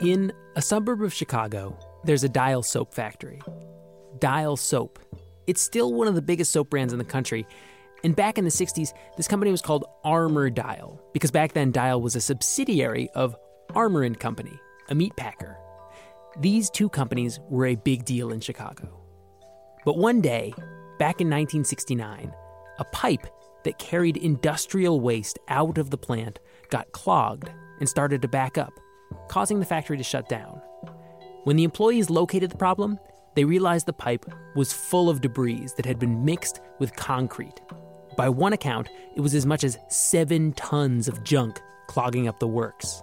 In a suburb of Chicago, there's a Dial soap factory. Dial Soap. It's still one of the biggest soap brands in the country. And back in the 60s, this company was called Armour Dial because back then Dial was a subsidiary of Armour and Company, a meat packer. These two companies were a big deal in Chicago. But one day, back in 1969, a pipe that carried industrial waste out of the plant got clogged and started to back up, causing the factory to shut down. When the employees located the problem, they realized the pipe was full of debris that had been mixed with concrete. By one account, it was as much as seven tons of junk clogging up the works.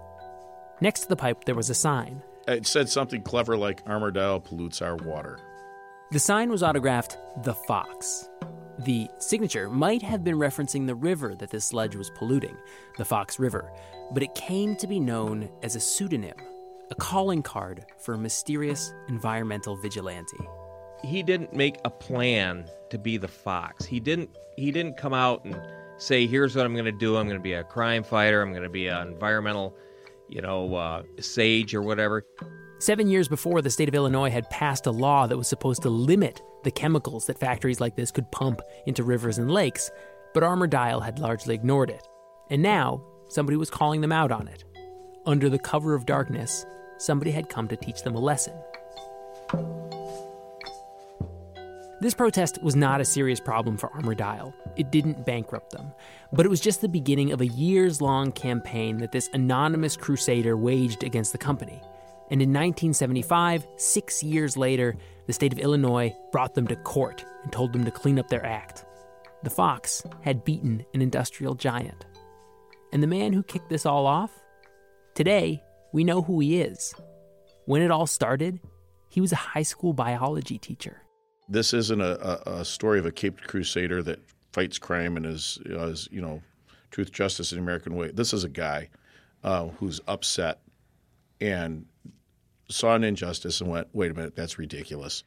Next to the pipe, there was a sign. It said something clever like Armour pollutes our water. The sign was autographed The Fox. The signature might have been referencing the river that this sludge was polluting, the Fox River, but it came to be known as a pseudonym, a calling card for a mysterious environmental vigilante. He didn't make a plan to be the fox. He didn't he didn't come out and say here's what I'm going to do. I'm going to be a crime fighter. I'm going to be an environmental, you know, uh, sage or whatever. Seven years before, the state of Illinois had passed a law that was supposed to limit the chemicals that factories like this could pump into rivers and lakes, but Armour Dial had largely ignored it. And now, somebody was calling them out on it. Under the cover of darkness, somebody had come to teach them a lesson. This protest was not a serious problem for Armour Dial. It didn't bankrupt them. But it was just the beginning of a years long campaign that this anonymous crusader waged against the company. And in 1975, six years later, the state of Illinois brought them to court and told them to clean up their act. The fox had beaten an industrial giant. And the man who kicked this all off? Today, we know who he is. When it all started, he was a high school biology teacher. This isn't a, a, story of a caped crusader that fights crime and is, is, you know, truth, justice, and the American way. This is a guy uh, who's upset and saw an injustice and went, wait a minute, that's ridiculous.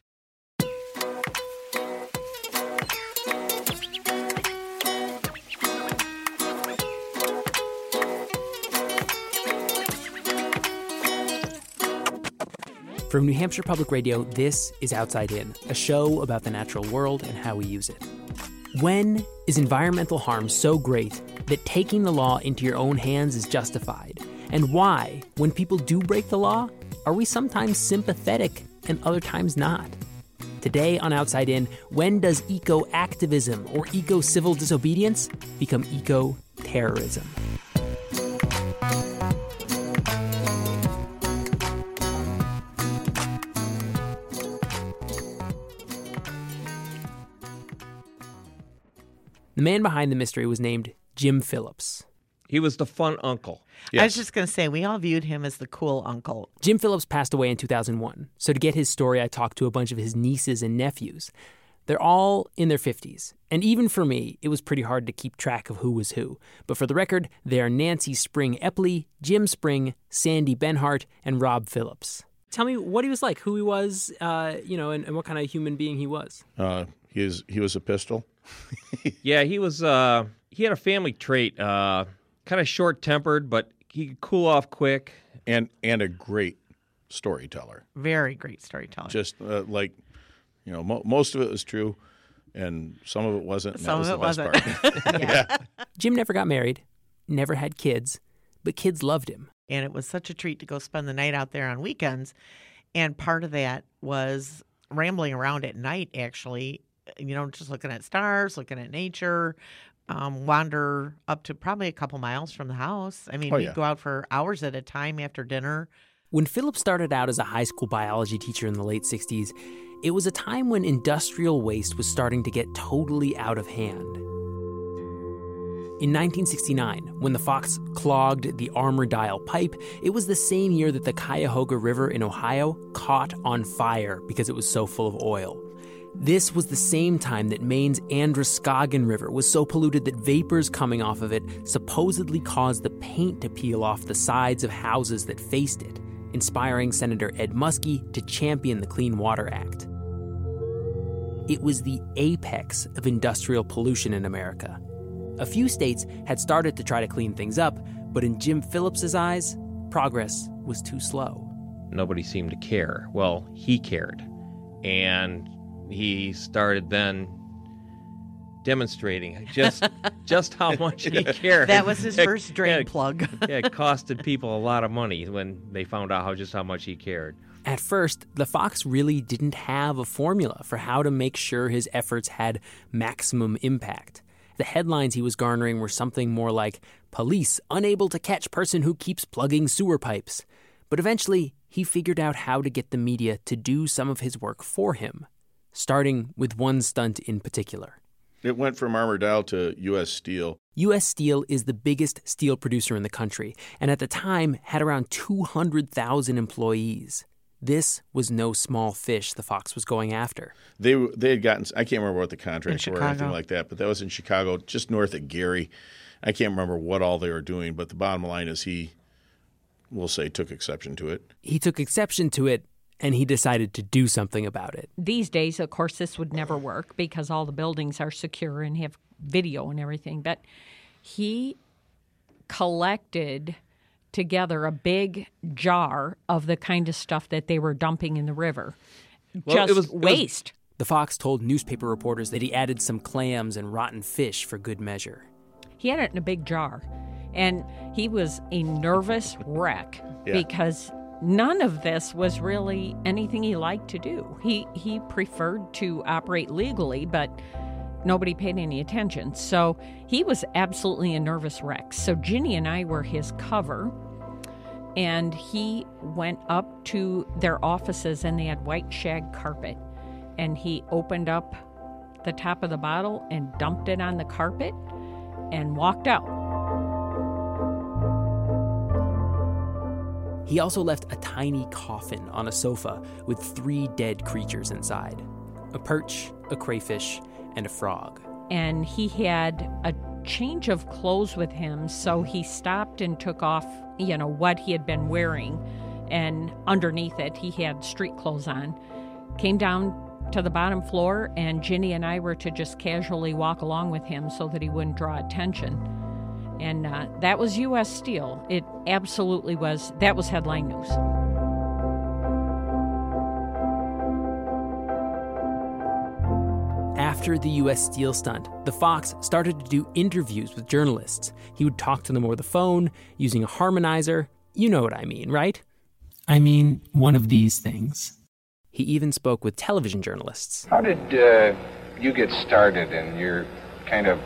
From New Hampshire Public Radio, this is Outside In, a show about the natural world and how we use it. When is environmental harm so great that taking the law into your own hands is justified? And why, when people do break the law, are we sometimes sympathetic and other times not? Today on Outside In, when does eco activism or eco civil disobedience become eco terrorism? The man behind the mystery was named Jim Phillips. He was the fun uncle. I was just going to say, we all viewed him as the cool uncle. Jim Phillips passed away in 2001. So, to get his story, I talked to a bunch of his nieces and nephews. They're all in their 50s. And even for me, it was pretty hard to keep track of who was who. But for the record, they are Nancy Spring Epley, Jim Spring, Sandy Benhart, and Rob Phillips. Tell me what he was like, who he was, uh, you know, and, and what kind of human being he was. Uh, he, is, he was a pistol. Yeah, he was. Uh, he had a family trait. Uh, kind of short tempered, but he could cool off quick. and and a great storyteller. Very great storyteller. Just uh, like you know, mo- most of it was true, and some of it wasn't. And Some that of was it the best wasn't. part. yeah. Jim never got married, never had kids, but kids loved him. And it was such a treat to go spend the night out there on weekends. And part of that was rambling around at night, actually, you know, just looking at stars, looking at nature, um, wander up to probably a couple miles from the house. I mean, Oh, we'd yeah. go out for hours at a time after dinner. When Phillips started out as a high school biology teacher in the late 60s, it was a time when industrial waste was starting to get totally out of hand. In 1969, when the Fox clogged the Armour Dial pipe, it was the same year that the Cuyahoga River in Ohio caught on fire because it was so full of oil. This was the same time that Maine's Androscoggin River was so polluted that vapors coming off of it supposedly caused the paint to peel off the sides of houses that faced it, inspiring Senator Ed Muskie to champion the Clean Water Act. It was the apex of industrial pollution in America. A few states had started to try to clean things up, but in Jim Phillips's eyes, progress was too slow. nobody seemed to care. Well, he cared. And he started then demonstrating just just how much he cared. That was his first drain it- plug. yeah, it costed people a lot of money when they found out how just how much he cared. At first, the Fox really didn't have a formula for how to make sure his efforts had maximum impact. The headlines he was garnering were something more like Police unable to catch person who keeps plugging sewer pipes. But eventually, he figured out how to get the media to do some of his work for him, starting with one stunt in particular. It went from Armour Dial to U.S. Steel. U.S. Steel is the biggest steel producer in the country, and at the time had around 200,000 employees. This was no small fish the Fox was going after. They they had gotten I can't remember what the contracts were or anything like that, but that was in Chicago, just north of Gary. I can't remember what all they were doing, but the bottom line is he, we'll say, took exception to it. He took exception to it, and he decided to do something about it. These days, of course, this would never work because all the buildings are secure and have video and everything. But he collected together a big jar of the kind of stuff that they were dumping in the river. Well, it Just was- it was- waste. The Fox told newspaper reporters that he added some clams and rotten fish for good measure. He had it in a big jar. And he was a nervous wreck Yeah. because none of this was really anything he liked to do. He he preferred to operate legally, but nobody paid any attention. So he was absolutely a nervous wreck. So Ginny and I were his cover. And he went up to their offices and they had white shag carpet. And he opened up the top of the bottle and dumped it on the carpet and walked out. He also left a tiny coffin on a sofa with three dead creatures inside a perch, a crayfish, and a frog. And he had a change of clothes with him, so he stopped and took off, you know, what he had been wearing. And underneath it, he had street clothes on. Came down to the bottom floor, and Ginny and I were to just casually walk along with him so that he wouldn't draw attention. And uh, that was U.S. Steel. It absolutely was. That was headline news. After the US Steel stunt, the Fox started to do interviews with journalists. He would talk to them over the phone using a harmonizer. You know what I mean, right? I mean, one of these things. He even spoke with television journalists. How did uh, you get started in your kind of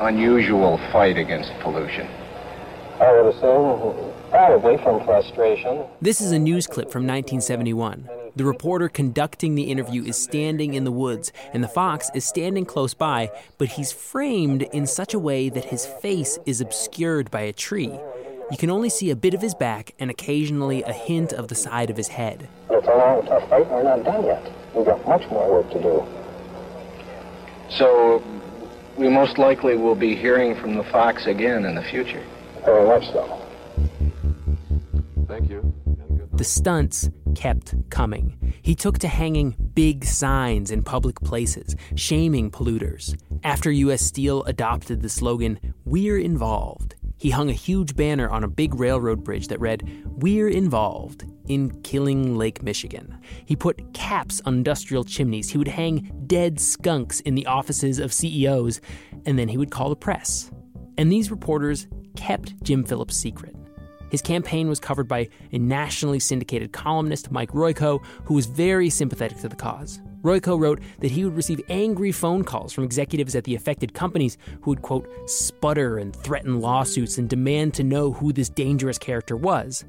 unusual fight against pollution? I would assume probably from frustration. This is a news clip from 1971. The reporter conducting the interview is standing in the woods, and the fox is standing close by, but he's framed in such a way that his face is obscured by a tree. You can only see a bit of his back and occasionally a hint of the side of his head. It's a long, tough fight. We're not done yet. We've got much more work to do. So, we most likely will be hearing from the Fox again in the future. Very much so. Thank you. The stunts kept coming. He took to hanging big signs in public places, shaming polluters. After U.S. Steel adopted the slogan, We're Involved, he hung a huge banner on a big railroad bridge that read, We're Involved in Killing Lake Michigan. He put caps on industrial chimneys. He would hang dead skunks in the offices of CEOs, and then he would call the press. And these reporters kept Jim Phillips' secret. His campaign was covered by a nationally syndicated columnist, Mike Royko, who was very sympathetic to the cause. Royko wrote that he would receive angry phone calls from executives at the affected companies who would, quote, sputter and threaten lawsuits and demand to know who this dangerous character was.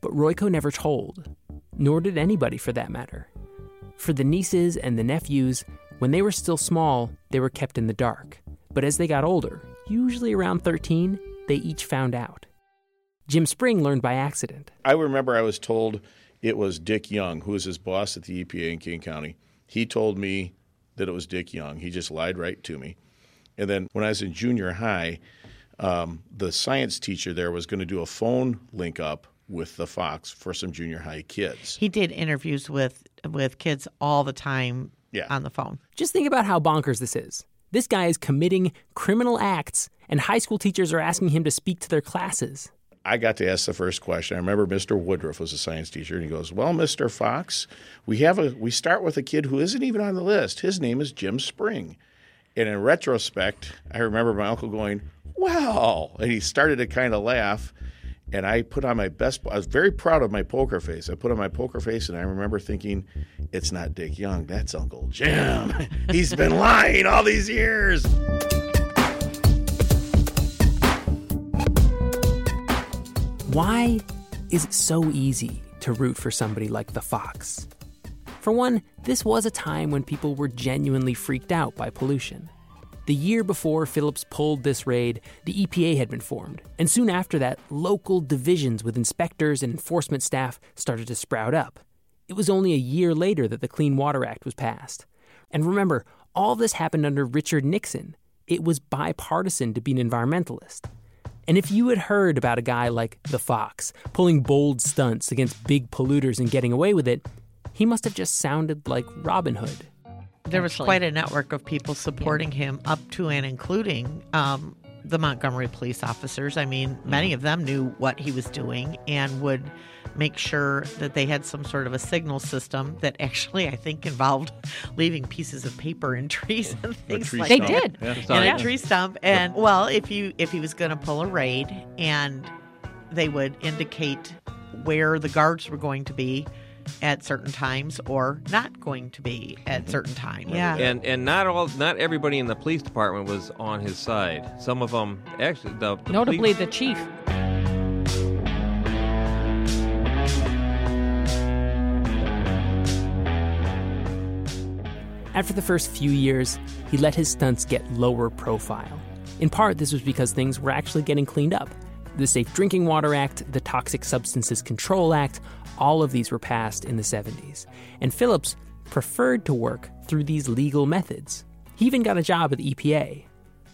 But Royko never told, nor did anybody for that matter. For the nieces and the nephews, when they were still small, they were kept in the dark. But as they got older, usually around 13, they each found out. Jim Spring learned by accident. I remember I was told it was Dick Young, who was his boss at the EPA in Kane County. He told me that it was Dick Young. He just lied right to me. And then when I was in junior high, um, the science teacher there was going to do a phone link up with the Fox for some junior high kids. He did interviews with with kids all the time Yeah. on the phone. Just think about how bonkers this is. This guy is committing criminal acts, and high school teachers are asking him to speak to their classes. I got to ask the first question. I remember Mr. Woodruff was a science teacher, and he goes, "Well, Mr. Fox, we have a we start with a kid who isn't even on the list. His name is Jim Spring." And in retrospect, I remember my uncle going, "Well," and he started to kind of laugh. And I put on my best. I was very proud of my poker face. I put on my poker face, and I remember thinking, "It's not Dick Young. That's Uncle Jim. He's been lying all these years." Why is it so easy to root for somebody like the Fox? For one, this was a time when people were genuinely freaked out by pollution. The year before Phillips pulled this raid, the EPA had been formed, and soon after that, local divisions with inspectors and enforcement staff started to sprout up. It was only a year later that the Clean Water Act was passed. And remember, all this happened under Richard Nixon. It was bipartisan to be an environmentalist. And if you had heard about a guy like the Fox pulling bold stunts against big polluters and getting away with it, he must have just sounded like Robin Hood. There was Actually. quite a network of people supporting him, up to and including um, the Montgomery police officers. I mean, many of them knew what he was doing and would make sure that they had some sort of a signal system that actually, I think, involved leaving pieces of paper in trees and things tree like They did. Yeah. in Sorry. a tree stump. And well, if you if he was going to pull a raid, and they would indicate where the guards were going to be at certain times or not going to be at mm-hmm. certain times. Yeah. And and not all not everybody in the police department was on his side. Some of them actually the, the Notably, police- the chief. After the first few years, he let his stunts get lower profile. In part, this was because things were actually getting cleaned up. The Safe Drinking Water Act, the Toxic Substances Control Act, all of these were passed in the 70s. And Phillips preferred to work through these legal methods. He even got a job at the EPA.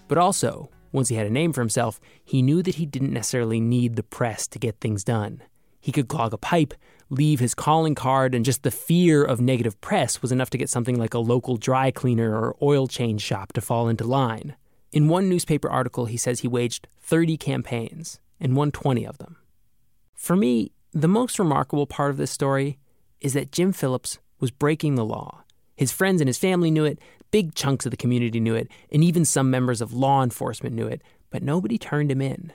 But also, once he had a name for himself, he knew that he didn't necessarily need the press to get things done. He could clog a pipe, leave his calling card, and just the fear of negative press was enough to get something like a local dry cleaner or oil change shop to fall into line. In one newspaper article, he says he waged 30 campaigns and won 20 of them. For me, the most remarkable part of this story is that Jim Phillips was breaking the law. His friends and his family knew it, big chunks of the community knew it, and even some members of law enforcement knew it, but nobody turned him in.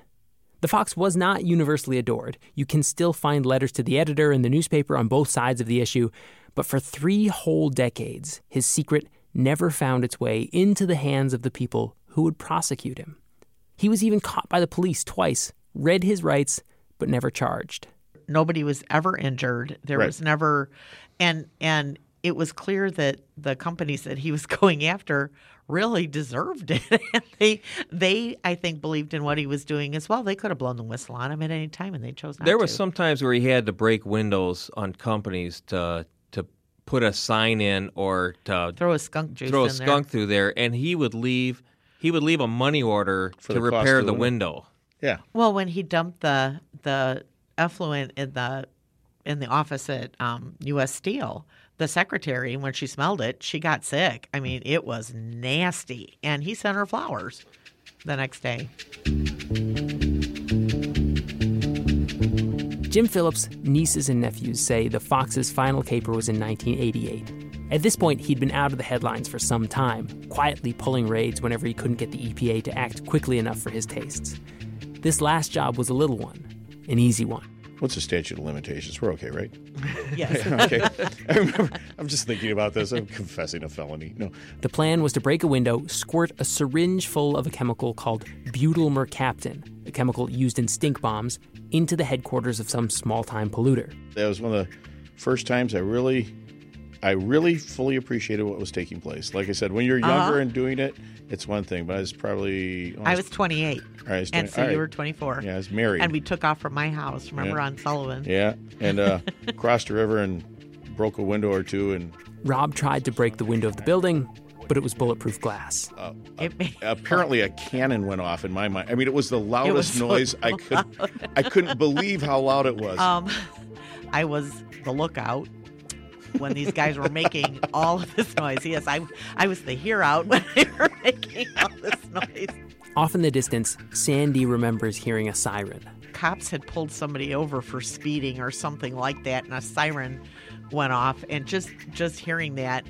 The Fox was not universally adored. You can still find letters to the editor and the newspaper on both sides of the issue, but for three whole decades, his secret never found its way into the hands of the people who would prosecute him. He was even caught by the police twice, read his rights, but never charged. Nobody was ever injured. There Right. was never, and and it was clear that the companies that he was going after really deserved it. and they they I think believed in what he was doing as well. They could have blown the whistle on him at any time, and they chose not to. There to. was some times where he had to break windows on companies to to put a sign in or to throw a skunk juice throw a in skunk through there, and he would leave. He would leave a money order For to the repair the the window. Yeah. Well, when he dumped the the effluent in the in the office at um, U.S. Steel, the secretary, when she smelled it, she got sick. I mean, it was nasty, and he sent her flowers the next day. Jim Phillips' nieces and nephews say the Fox's final caper was in 1988. At this point, he'd been out of the headlines for some time, quietly pulling raids whenever he couldn't get the EPA to act quickly enough for his tastes. This last job was a little one, an easy one. What's the statute of limitations? We're okay, right? Yes. okay. I remember. I'm just thinking about this. I'm confessing a felony. No. The plan was to break a window, squirt a syringe full of a chemical called butyl mercaptan, a chemical used in stink bombs, into the headquarters of some small time polluter. That was one of the first times I really, I really fully appreciated what was taking place. Like I said, when you're younger Uh-huh. and doing it, it's one thing. But I was probably. I was 28, All right, I was and so all you were 24. Yeah, I was married. And we took off from my house. Remember Yeah. on Sullivan? Yeah, and uh, crossed the river and broke a window or two, and Rob tried to break the window of the building, but it was bulletproof glass. It made- apparently a cannon went off in my mind. I mean, it was the loudest so noise I could. I couldn't believe how loud it was. um, I was the lookout when these guys were making all of this noise. Yes, I I was the hero when they were making all this noise. Off in the distance, Sandy remembers hearing a siren. cops had pulled somebody over for speeding or something like that, and a siren went off. And just just hearing that,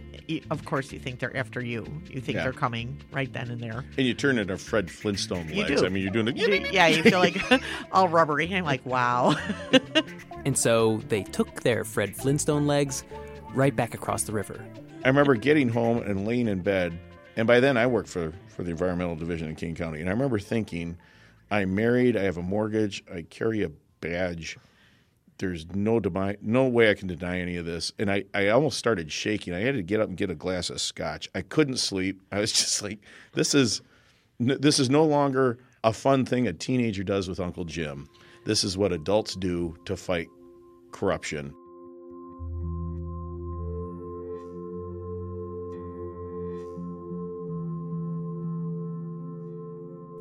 of course, you think they're after you. You think Yeah. they're coming right then and there. And you turn into Fred Flintstone legs. You legs. do. I mean, you're doing it. You- yeah, you feel like all rubbery. I'm like, wow. And so they took their Fred Flintstone legs right back across the river. I remember getting home and laying in bed, and by then I worked for, for the environmental division in Kane County, and I remember thinking, I'm married, I have a mortgage, I carry a badge. There's no deny, no way I can deny any of this, and I, I almost started shaking. I had to get up and get a glass of scotch. I couldn't sleep. I was just like, this is this is no longer a fun thing a teenager does with Uncle Jim. This is what adults do to fight corruption.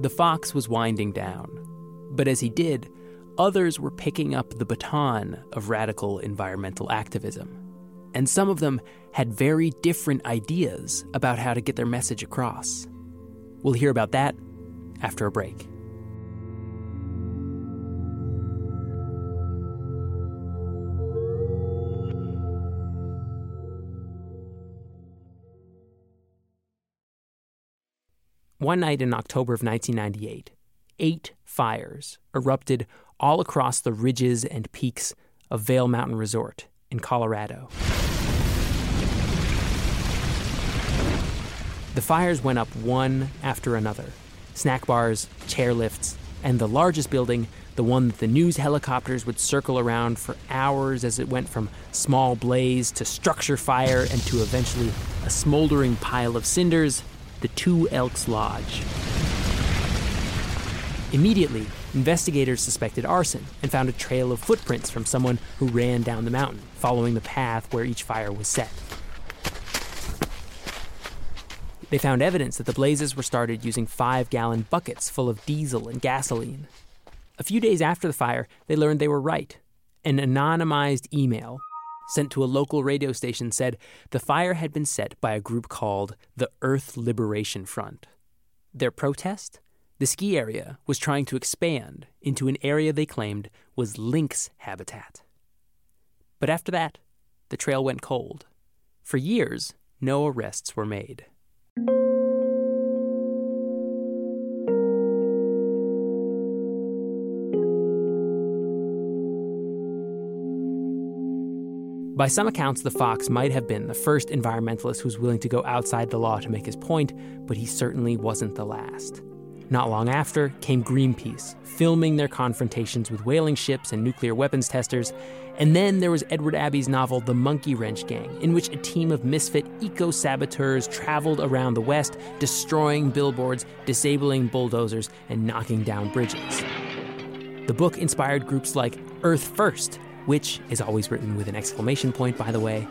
The fox was winding down, but as he did, others were picking up the baton of radical environmental activism. And some of them had very different ideas about how to get their message across. We'll hear about that after a break. One night in October of 1998, eight fires erupted all across the ridges and peaks of Vail Mountain Resort in Colorado. The fires went up one after another snack bars, chairlifts, and the largest building, the one that the news helicopters would circle around for hours as it went from small blaze to structure fire and to eventually a smoldering pile of cinders, the Two Elks Lodge. Immediately, investigators suspected arson and found a trail of footprints from someone who ran down the mountain, following the path where each fire was set. They found evidence that the blazes were started using five gallon buckets full of diesel and gasoline. A few days after the fire, they learned they were right. An anonymized email sent to a local radio station said the fire had been set by a group called the Earth Liberation Front. Their protest? The ski area was trying to expand into an area they claimed was lynx habitat. But after that, the trail went cold. For years, no arrests were made. By some accounts, the fox might have been the first environmentalist who was willing to go outside the law to make his point, but he certainly wasn't the last. Not long after came Greenpeace, filming their confrontations with whaling ships and nuclear weapons testers. And then there was Edward Abbey's novel The Monkey Wrench Gang, in which a team of misfit eco saboteurs traveled around the West, destroying billboards, disabling bulldozers, and knocking down bridges. The book inspired groups like Earth First, which is always written with an exclamation point, by the way,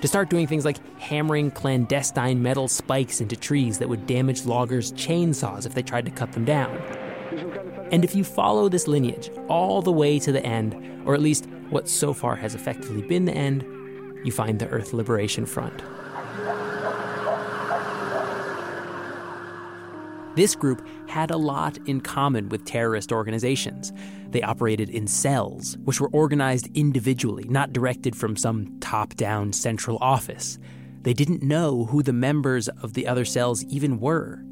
to start doing things like hammering clandestine metal spikes into trees that would damage loggers' chainsaws if they tried to cut them down. And if you follow this lineage all the way to the end, or at least what so far has effectively been the end, you find the Earth Liberation Front. This group had a lot in common with terrorist organizations. They operated in cells, which were organized individually, not directed from some top down central office. They didn't know who the members of the other cells even were.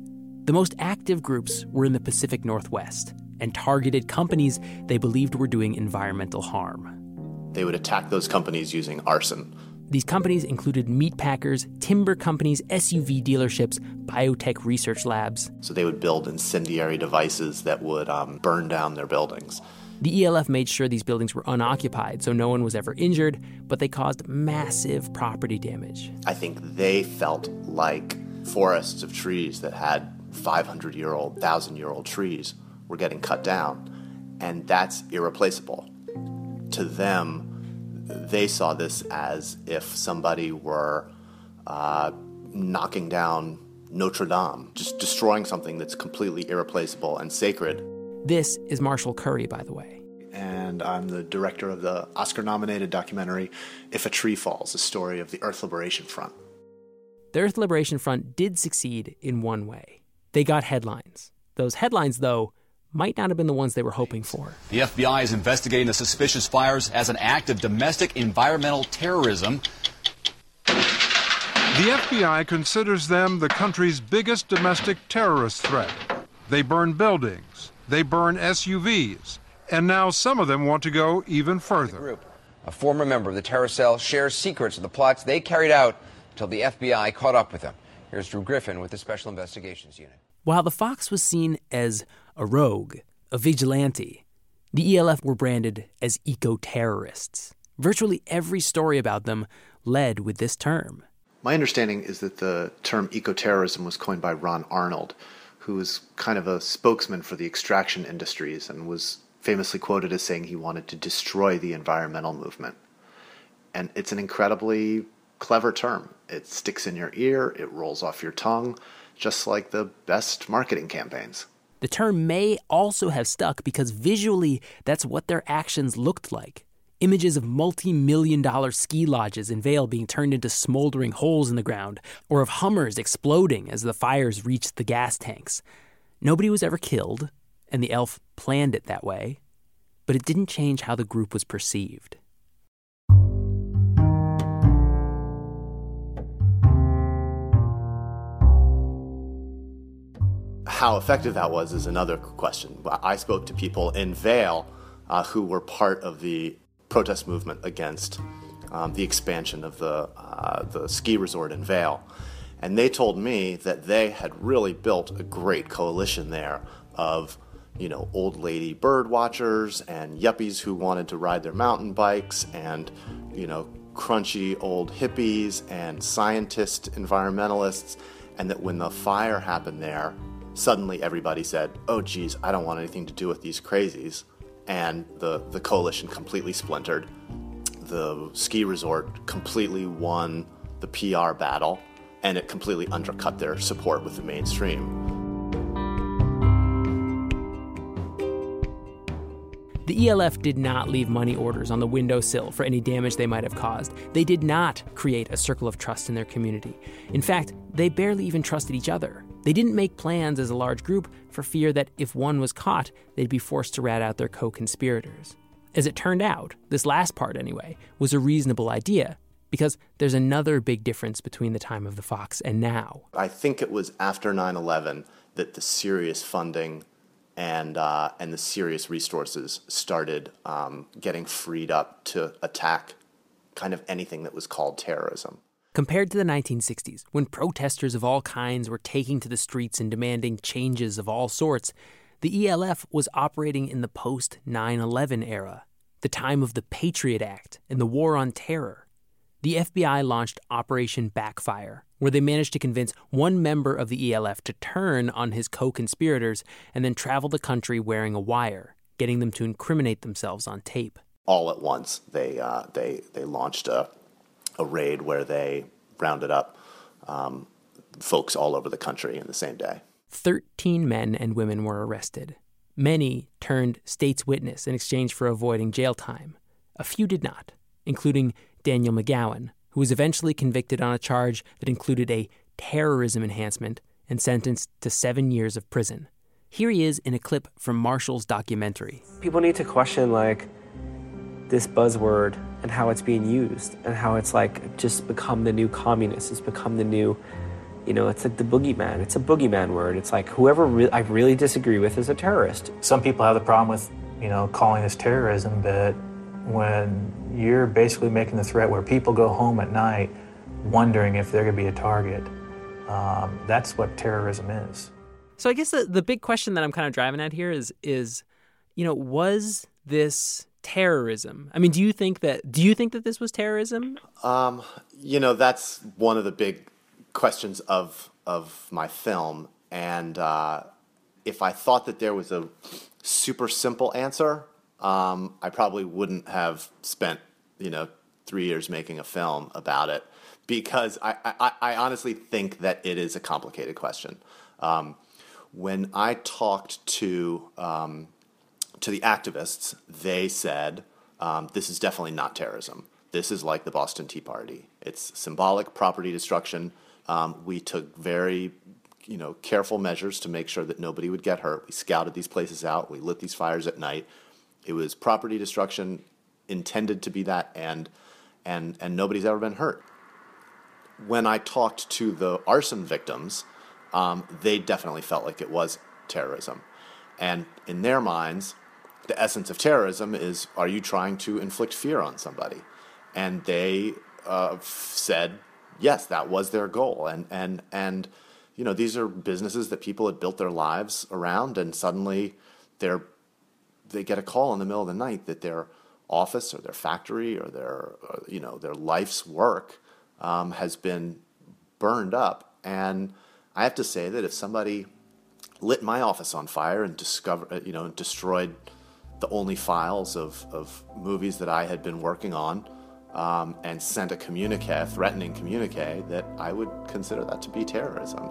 The most active groups were in the Pacific Northwest and targeted companies they believed were doing environmental harm. They would attack those companies using arson. These companies included meat packers, timber companies, SUV dealerships, biotech research labs. So they would build incendiary devices that would um, burn down their buildings. The ELF made sure these buildings were unoccupied so no one was ever injured, but they caused massive property damage. I think they felt like forests of trees that had 500 year old, 1,000 year old trees were getting cut down, and that's irreplaceable. To them, they saw this as if somebody were uh, knocking down Notre Dame, just destroying something that's completely irreplaceable and sacred. This is Marshall Curry, by the way. And I'm the director of the Oscar nominated documentary If a Tree Falls, a story of the Earth Liberation Front. The Earth Liberation Front did succeed in one way they got headlines. Those headlines, though, might not have been the ones they were hoping for. The FBI is investigating the suspicious fires as an act of domestic environmental terrorism. The FBI considers them the country's biggest domestic terrorist threat. They burn buildings, they burn SUVs, and now some of them want to go even further. A former member of the terror cell shares secrets of the plots they carried out until the FBI caught up with them. Here's Drew Griffin with the Special Investigations Unit. While the Fox was seen as a rogue, a vigilante, the ELF were branded as eco terrorists. Virtually every story about them led with this term. My understanding is that the term ecoterrorism was coined by Ron Arnold, who was kind of a spokesman for the extraction industries and was famously quoted as saying he wanted to destroy the environmental movement. And it's an incredibly clever term. It sticks in your ear, it rolls off your tongue, just like the best marketing campaigns. The term may also have stuck because visually that's what their actions looked like. Images of multi million dollar ski lodges in Vail being turned into smoldering holes in the ground, or of Hummers exploding as the fires reached the gas tanks. Nobody was ever killed, and the elf planned it that way, but it didn't change how the group was perceived. How effective that was is another question. I spoke to people in Vail uh, who were part of the protest movement against um, the expansion of the, uh, the ski resort in Vail. And they told me that they had really built a great coalition there of, you know, old lady bird watchers and yuppies who wanted to ride their mountain bikes and, you know, crunchy old hippies and scientist environmentalists. And that when the fire happened there, suddenly everybody said, oh, geez, I don't want anything to do with these crazies. And the, the coalition completely splintered. The ski resort completely won the PR battle, and it completely undercut their support with the mainstream. The ELF did not leave money orders on the windowsill for any damage they might have caused. They did not create a circle of trust in their community. In fact, they barely even trusted each other. They didn't make plans as a large group for fear that if one was caught, they'd be forced to rat out their co conspirators. As it turned out, this last part anyway, was a reasonable idea because there's another big difference between the time of the Fox and now. I think it was after 9 11 that the serious funding and, uh, and the serious resources started um, getting freed up to attack kind of anything that was called terrorism. Compared to the 1960s, when protesters of all kinds were taking to the streets and demanding changes of all sorts, the ELF was operating in the post 9 11 era, the time of the Patriot Act and the War on Terror. The FBI launched Operation Backfire, where they managed to convince one member of the ELF to turn on his co conspirators and then travel the country wearing a wire, getting them to incriminate themselves on tape. All at once, they, uh, they, they launched a a raid where they rounded up um, folks all over the country in the same day. 13 men and women were arrested. Many turned state's witness in exchange for avoiding jail time. A few did not, including Daniel McGowan, who was eventually convicted on a charge that included a terrorism enhancement and sentenced to seven years of prison. Here he is in a clip from Marshall's documentary. People need to question, like, this buzzword and how it's being used and how it's like just become the new communist. It's become the new, you know, it's like the boogeyman. It's a boogeyman word. It's like whoever re- I really disagree with is a terrorist. Some people have the problem with, you know, calling this terrorism, but when you're basically making the threat where people go home at night wondering if they're going to be a target, um, that's what terrorism is. So I guess the, the big question that I'm kind of driving at here is is, you know, was this terrorism. I mean, do you think that do you think that this was terrorism? Um, you know, that's one of the big questions of of my film, and uh, if I thought that there was a super simple answer, um, I probably wouldn't have spent you know three years making a film about it because I, I, I honestly think that it is a complicated question. Um, when I talked to um, to the activists, they said um, this is definitely not terrorism. This is like the Boston Tea Party. It's symbolic property destruction. Um, we took very you know, careful measures to make sure that nobody would get hurt. We scouted these places out. We lit these fires at night. It was property destruction intended to be that, and and and nobody's ever been hurt. When I talked to the arson victims, um, they definitely felt like it was terrorism, and in their minds, the essence of terrorism is: Are you trying to inflict fear on somebody? And they uh, said, yes, that was their goal, and and and you know, these are businesses that people had built their lives around, and suddenly they're they get a call in the middle of the night that their office or their factory or their or, you know their life's work um, has been burned up. And I have to say that if somebody lit my office on fire and discover uh, you know destroyed the only files of, of movies that I had been working on um, and sent a communique, a threatening communique, that I would consider that to be terrorism.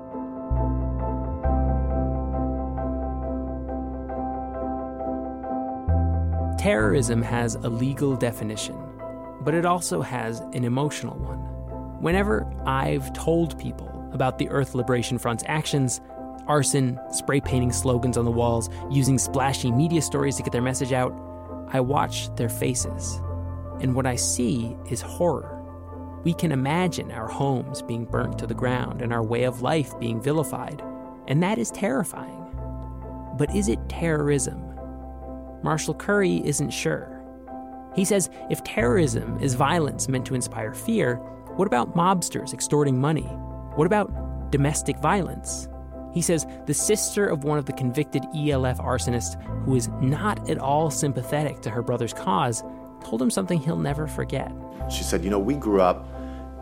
Terrorism has a legal definition, but it also has an emotional one. Whenever I've told people about the Earth Liberation Front's actions, arson, spray painting slogans on the walls, using splashy media stories to get their message out, I watch their faces. And what I see is horror. We can imagine our homes being burnt to the ground and our way of life being vilified, and that is terrifying. But is it terrorism? Marshall Curry isn't sure. He says if terrorism is violence meant to inspire fear, what about mobsters extorting money? What about domestic violence? He says the sister of one of the convicted ELF arsonists, who is not at all sympathetic to her brother's cause, told him something he'll never forget. She said, You know, we grew up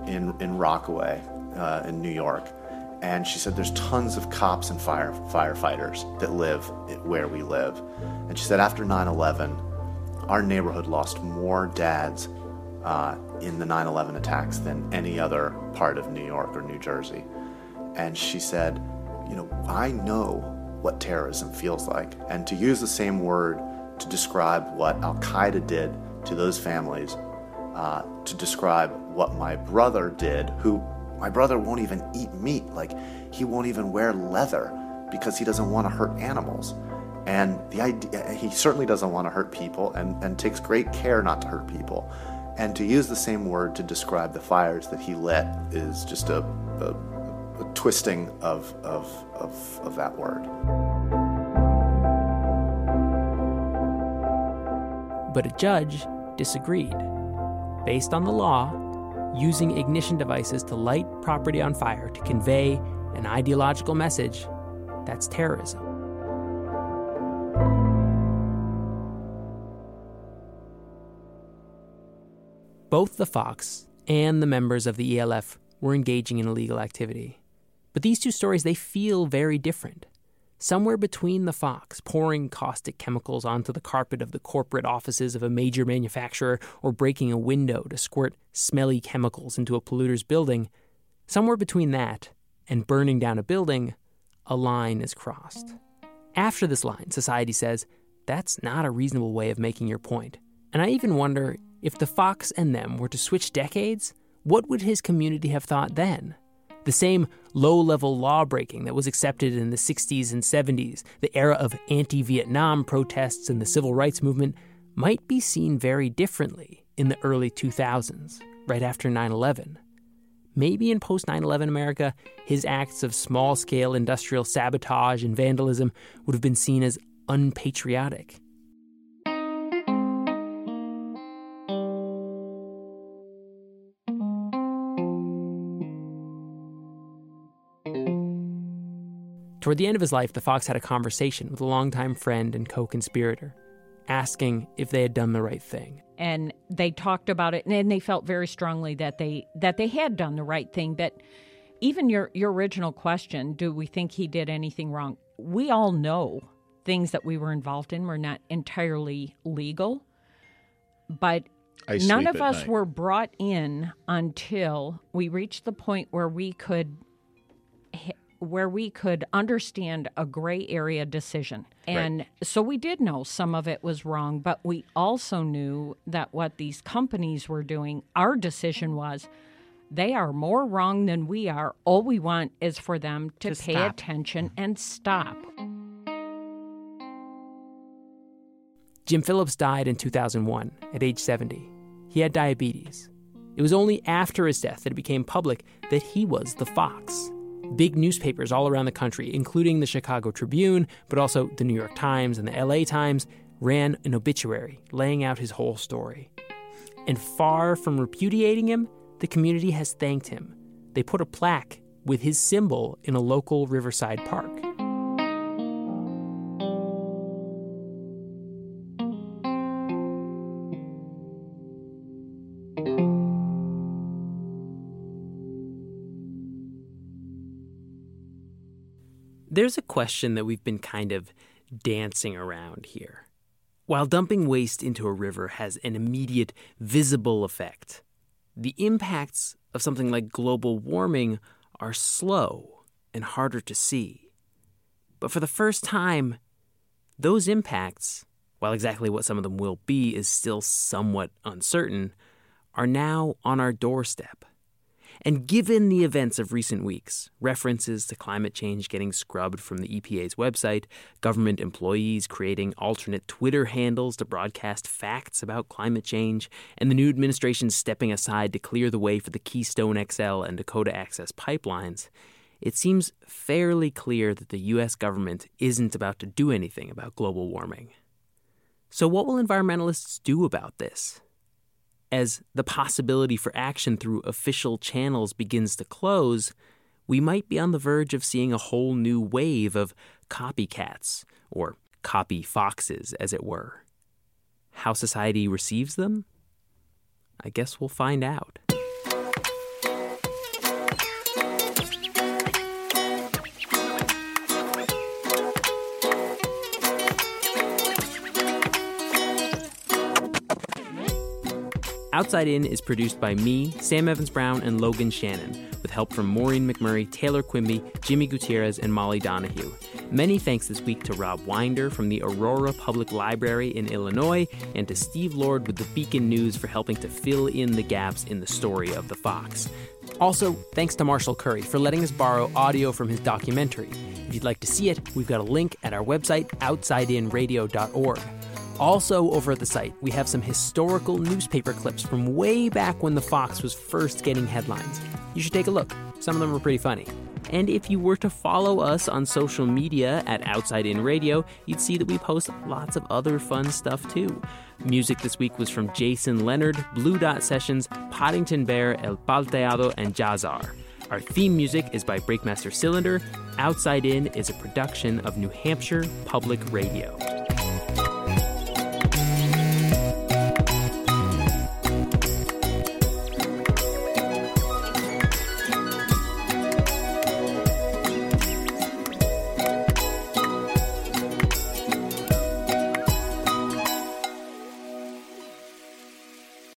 in, in Rockaway uh, in New York, and she said there's tons of cops and fire, firefighters that live where we live. And she said after 9 11, our neighborhood lost more dads uh, in the 9 11 attacks than any other part of New York or New Jersey. And she said, You know, I know what terrorism feels like. And to use the same word to describe what Al Qaeda did to those families, uh, to describe what my brother did, who my brother won't even eat meat. Like, he won't even wear leather because he doesn't want to hurt animals. And the idea, he certainly doesn't want to hurt people and, and takes great care not to hurt people. And to use the same word to describe the fires that he lit is just a, a, a twisting of, of, of, of that word. But a judge disagreed. Based on the law, using ignition devices to light property on fire to convey an ideological message, that's terrorism. Both the Fox and the members of the ELF were engaging in illegal activity. But these two stories, they feel very different. Somewhere between the Fox, pouring caustic chemicals onto the carpet of the corporate offices of a major manufacturer or breaking a window to squirt smelly chemicals into a polluter's building, somewhere between that and burning down a building, a line is crossed. After this line, society says, that's not a reasonable way of making your point. And I even wonder if the Fox and them were to switch decades, what would his community have thought then? The same low level law breaking that was accepted in the 60s and 70s, the era of anti Vietnam protests and the civil rights movement, might be seen very differently in the early 2000s, right after 9 11. Maybe in post 9 11 America, his acts of small scale industrial sabotage and vandalism would have been seen as unpatriotic. Toward the end of his life, the fox had a conversation with a longtime friend and co conspirator, asking if they had done the right thing. And they talked about it and they felt very strongly that they that they had done the right thing. But even your, your original question, do we think he did anything wrong? We all know things that we were involved in were not entirely legal. But none of us night. were brought in until we reached the point where we could where we could understand a gray area decision. And right. so we did know some of it was wrong, but we also knew that what these companies were doing, our decision was They are more wrong than we are. All we want is for them to, To pay stop. attention and stop. Jim Phillips died in 2001 at age 70. He had diabetes. It was only after his death that it became public that he was the Fox. Big newspapers all around the country, including the Chicago Tribune, but also the New York Times and the LA Times, ran an obituary laying out his whole story. And far from repudiating him, the community has thanked him. They put a plaque with his symbol in a local riverside park. There's a question that we've been kind of dancing around here. While dumping waste into a river has an immediate visible effect, the impacts of something like global warming are slow and harder to see. But for the first time, those impacts, while exactly what some of them will be is still somewhat uncertain, are now on our doorstep. And given the events of recent weeks, references to climate change getting scrubbed from the EPA's website, government employees creating alternate Twitter handles to broadcast facts about climate change, and the new administration stepping aside to clear the way for the Keystone XL and Dakota Access pipelines, it seems fairly clear that the U.S. government isn't about to do anything about global warming. So, what will environmentalists do about this? As the possibility for action through official channels begins to close, we might be on the verge of seeing a whole new wave of copycats, or copy foxes, as it were. How society receives them? I guess we'll find out. Outside In is produced by me, Sam Evans Brown, and Logan Shannon, with help from Maureen McMurray, Taylor Quimby, Jimmy Gutierrez, and Molly Donahue. Many thanks this week to Rob Winder from the Aurora Public Library in Illinois, and to Steve Lord with the Beacon News for helping to fill in the gaps in the story of the Fox. Also, thanks to Marshall Curry for letting us borrow audio from his documentary. If you'd like to see it, we've got a link at our website, outsideinradio.org. Also, over at the site, we have some historical newspaper clips from way back when the Fox was first getting headlines. You should take a look. Some of them are pretty funny. And if you were to follow us on social media at Outside In Radio, you'd see that we post lots of other fun stuff too. Music this week was from Jason Leonard, Blue Dot Sessions, Podington Bear, El Palteado, and Jahzzar. Our theme music is by Breakmaster Cylinder. Outside In is a production of New Hampshire Public Radio.